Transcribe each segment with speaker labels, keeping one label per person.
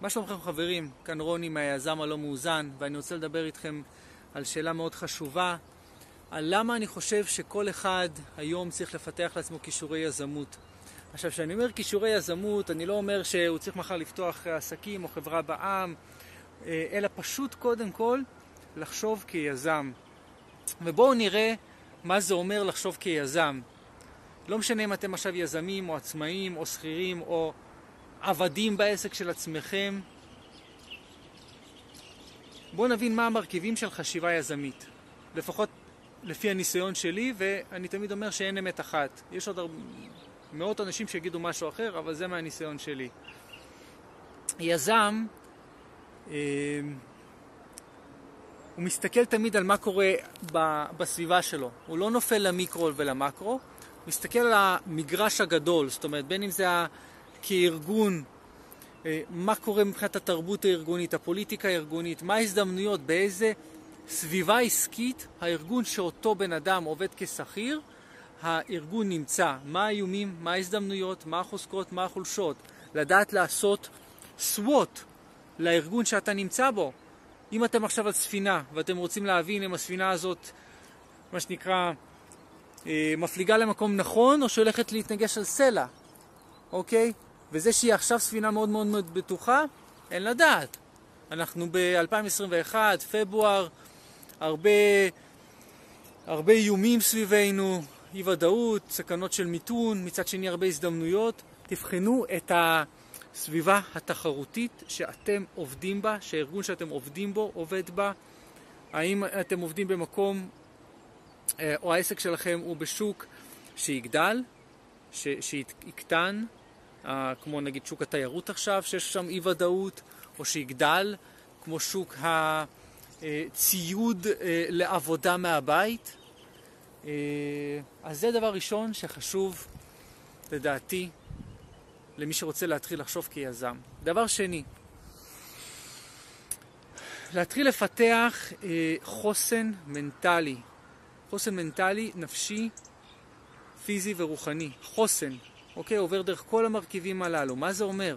Speaker 1: מה שלומכם חברים? כאן רוני מהיזם הלא מאוזן, ואני רוצה לדבר איתכם על שאלה מאוד חשובה, על למה אני חושב שכל אחד היום צריך לפתח לעצמו כישורי יזמות. עכשיו, כשאני אומר כישורי יזמות, אני לא אומר שהוא צריך מחר לפתוח עסקים או חברה בעם, אה, אלא פשוט קודם כל לחשוב כיזם. ובואו נראה מה זה אומר לחשוב כיזם. לא משנה אם אתם עכשיו יזמים או עצמאים או שכירים או עבדים בעסק של עצמכם. בואו נבין מה המרכיבים של חשיבה יזמית. לפחות לפי הניסיון שלי, ואני תמיד אומר שאין אמת אחת. יש עוד הרבה, מאות אנשים שיגידו משהו אחר, אבל זה מהניסיון שלי. יזם, אה, הוא מסתכל תמיד על מה קורה בסביבה שלו. הוא לא נופל למיקרו ולמקרו, הוא מסתכל על המגרש הגדול, זאת אומרת, בין אם זה כארגון, אה, מה קורה מבחינת התרבות הארגונית, הפוליטיקה הארגונית, מה ההזדמנויות, באיזה סביבה עסקית הארגון שאותו בן אדם עובד כשכיר, הארגון נמצא, מה האיומים, מה ההזדמנויות, מה החוזקות, מה החולשות, לדעת לעשות SWOT לארגון שאתה נמצא בו. אם אתם עכשיו על ספינה ואתם רוצים להבין אם הספינה הזאת, מה שנקרא, אה, מפליגה למקום נכון או שהולכת להתנגש על סלע, אוקיי? וזה שהיא עכשיו ספינה מאוד מאוד מאוד בטוחה, אין לדעת. אנחנו ב-2021, פברואר, הרבה, הרבה איומים סביבנו, אי ודאות, סכנות של מיתון, מצד שני הרבה הזדמנויות. תבחנו את הסביבה התחרותית שאתם עובדים בה, שהארגון שאתם עובדים בו עובד בה. האם אתם עובדים במקום, אה, או העסק שלכם הוא בשוק שיגדל, שיקטן, כמו נגיד שוק התיירות עכשיו, שיש שם אי ודאות, או שיגדל, כמו שוק הציוד אה, לעבודה מהבית. אה, אז זה דבר ראשון שחשוב, לדעתי, למי שרוצה להתחיל לחשוב כיזם. דבר שני, להתחיל לפתח אה, חוסן מנטלי, חוסן מנטלי, נפשי, פיזי ורוחני. חוסן, אוקיי? עובר דרך כל המרכיבים הללו. מה זה אומר?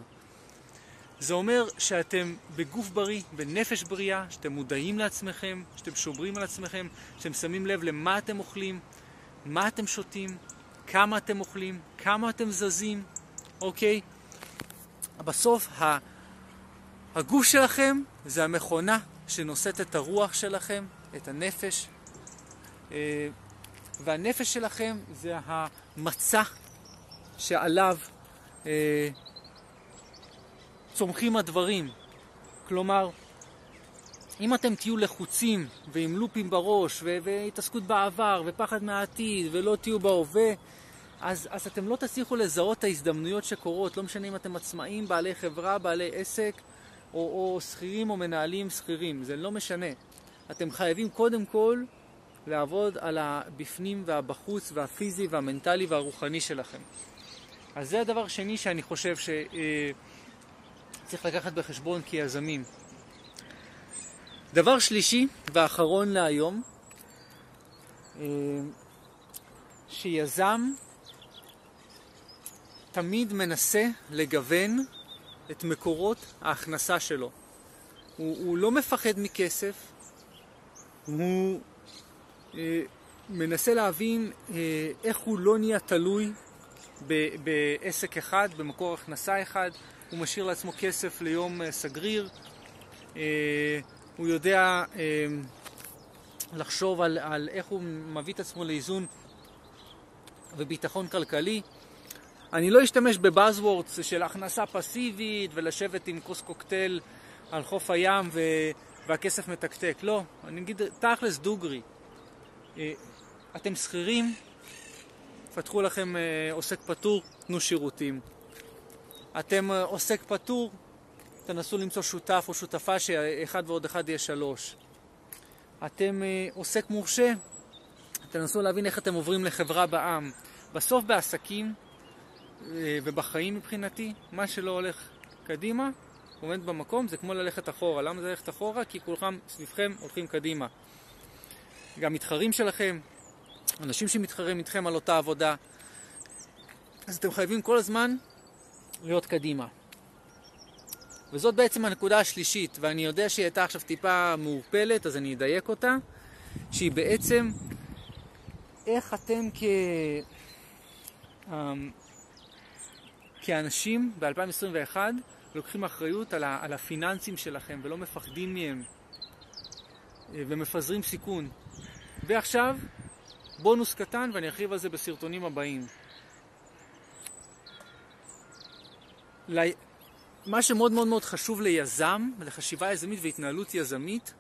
Speaker 1: זה אומר שאתם בגוף בריא, בנפש בריאה, שאתם מודעים לעצמכם, שאתם שומרים על עצמכם, שאתם שמים לב למה אתם אוכלים, מה אתם שותים, כמה אתם אוכלים, כמה אתם זזים, אוקיי? בסוף הגוף שלכם זה המכונה שנושאת את הרוח שלכם, את הנפש, אה, והנפש שלכם זה המצע שעליו אה, צומחים הדברים. כלומר, אם אתם תהיו לחוצים ועם לופים בראש והתעסקות בעבר ופחד מהעתיד ולא תהיו בהווה, אז, אז אתם לא תצליחו לזהות את ההזדמנויות שקורות, לא משנה אם אתם עצמאים, בעלי חברה, בעלי עסק, או, או שכירים או מנהלים שכירים, זה לא משנה. אתם חייבים קודם כל לעבוד על הבפנים והבחוץ והפיזי והמנטלי והרוחני שלכם. אז זה הדבר השני שאני חושב שצריך לקחת בחשבון כיזמים. דבר שלישי ואחרון להיום, אה, שיזם תמיד מנסה לגוון את מקורות ההכנסה שלו. הוא, הוא לא מפחד מכסף, הוא אה, מנסה להבין אה, איך הוא לא נהיה תלוי בעסק אחד, במקור הכנסה אחד, הוא משאיר לעצמו כסף ליום אה, סגריר, אה, הוא יודע אה, לחשוב על, על איך הוא מביא את עצמו לאיזון וביטחון כלכלי. אני לא אשתמש בבאזוורדס של הכנסה פסיבית ולשבת עם כוס קוקטייל על חוף הים ו... והכסף מתקתק. לא, אני אגיד תכלס דוגרי. אתם שכירים, פתחו לכם אה, עוסק פטור, תנו שירותים. אתם אה, עוסק פטור, תנסו למצוא שותף או שותפה שאחד ועוד אחד יהיה שלוש. אתם אה, עוסק מורשה, תנסו להבין איך אתם עוברים לחברה בעם. בסוף בעסקים ובחיים מבחינתי, מה שלא הולך קדימה, עומד במקום, זה כמו ללכת אחורה. למה זה ללכת אחורה? כי כולכם סביבכם הולכים קדימה. גם מתחרים שלכם, אנשים שמתחרים איתכם על אותה עבודה. אז אתם חייבים כל הזמן להיות קדימה. וזאת בעצם הנקודה השלישית, ואני יודע שהיא הייתה עכשיו טיפה מעורפלת, אז אני אדייק אותה, שהיא בעצם איך אתם כ... אמ, כאנשים ב-2021 לוקחים אחריות על, ה... על הפיננסים שלכם ולא מפחדים מהם אה, ומפזרים סיכון. ועכשיו, בונוס קטן, ואני ארחיב על זה בסרטונים הבאים. מה שמאוד מאוד מאוד חשוב ליזם, לחשיבה יזמית והתנהלות יזמית,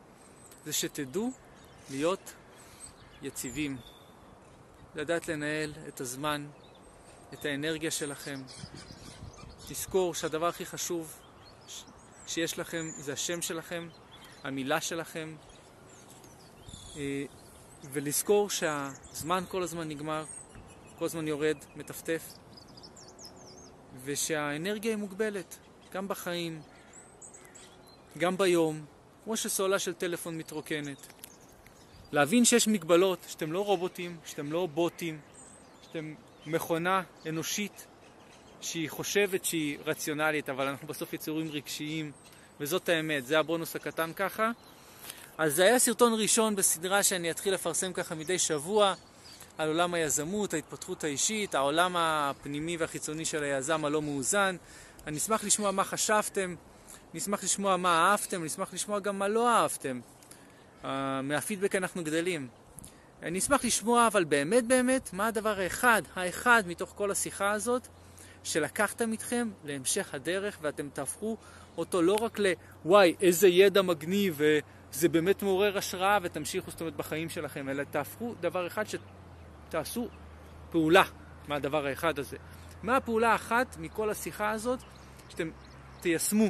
Speaker 1: זה שתדעו להיות יציבים. לדעת לנהל את הזמן, את האנרגיה שלכם. תזכור שהדבר הכי חשוב שיש לכם זה השם שלכם, המילה שלכם, אה, ולזכור שהזמן כל הזמן נגמר, כל הזמן יורד, מטפטף, ושהאנרגיה היא מוגבלת, גם בחיים, גם ביום, כמו שסוללה של טלפון מתרוקנת. להבין שיש מגבלות, שאתם לא רובוטים, שאתם לא בוטים, שאתם מכונה אנושית שהיא חושבת שהיא רציונלית, אבל אנחנו בסוף יצורים רגשיים, וזאת האמת, זה הבונוס הקטן ככה. אז זה היה סרטון ראשון בסדרה שאני אתחיל לפרסם ככה מדי שבוע על עולם היזמות, ההתפתחות האישית, העולם הפנימי והחיצוני של היזם הלא מאוזן. אני אשמח לשמוע מה חשבתם, אני אשמח לשמוע מה אהבתם, אני אשמח לשמוע גם מה לא אהבתם. Uh, מהפידבק אנחנו גדלים. אני אשמח לשמוע, אבל באמת באמת, מה הדבר האחד, האחד מתוך כל השיחה הזאת, שלקחתם איתכם להמשך הדרך ואתם תהפכו אותו לא רק לוואי, איזה ידע מגניב וזה באמת מעורר השראה ותמשיכו זאת אומרת בחיים שלכם, אלא תהפכו דבר אחד שתעשו פעולה מהדבר האחד הזה. מה הפעולה האחת מכל השיחה הזאת שאתם תיישמו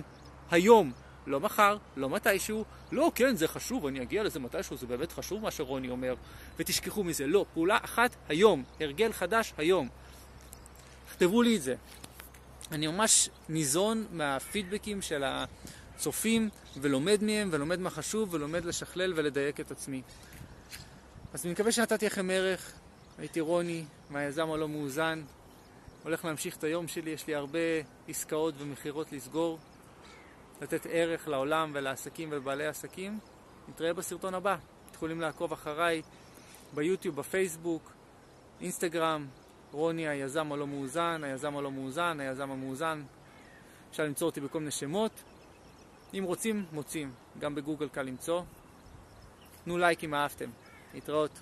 Speaker 1: היום, לא מחר, לא מתישהו, לא, כן, זה חשוב, אני אגיע לזה מתישהו, זה באמת חשוב מה שרוני אומר, ותשכחו מזה. לא, פעולה אחת היום, הרגל חדש היום. תכתבו לי את זה. אני ממש ניזון מהפידבקים של הצופים, ולומד מהם, ולומד מה חשוב, ולומד לשכלל ולדייק את עצמי. אז אני מקווה שנתתי לכם ערך. הייתי רוני, מהיזם הלא מאוזן. הולך להמשיך את היום שלי, יש לי הרבה עסקאות ומכירות לסגור. לתת ערך לעולם ולעסקים ולבעלי עסקים. נתראה בסרטון הבא. יכולים לעקוב אחריי ביוטיוב, בפייסבוק, אינסטגרם, רוני היזם הלא מאוזן, היזם הלא מאוזן, היזם המאוזן. אפשר למצוא אותי בכל מיני שמות. אם רוצים, מוצאים. גם בגוגל קל למצוא. תנו לייק אם אהבתם. להתראות.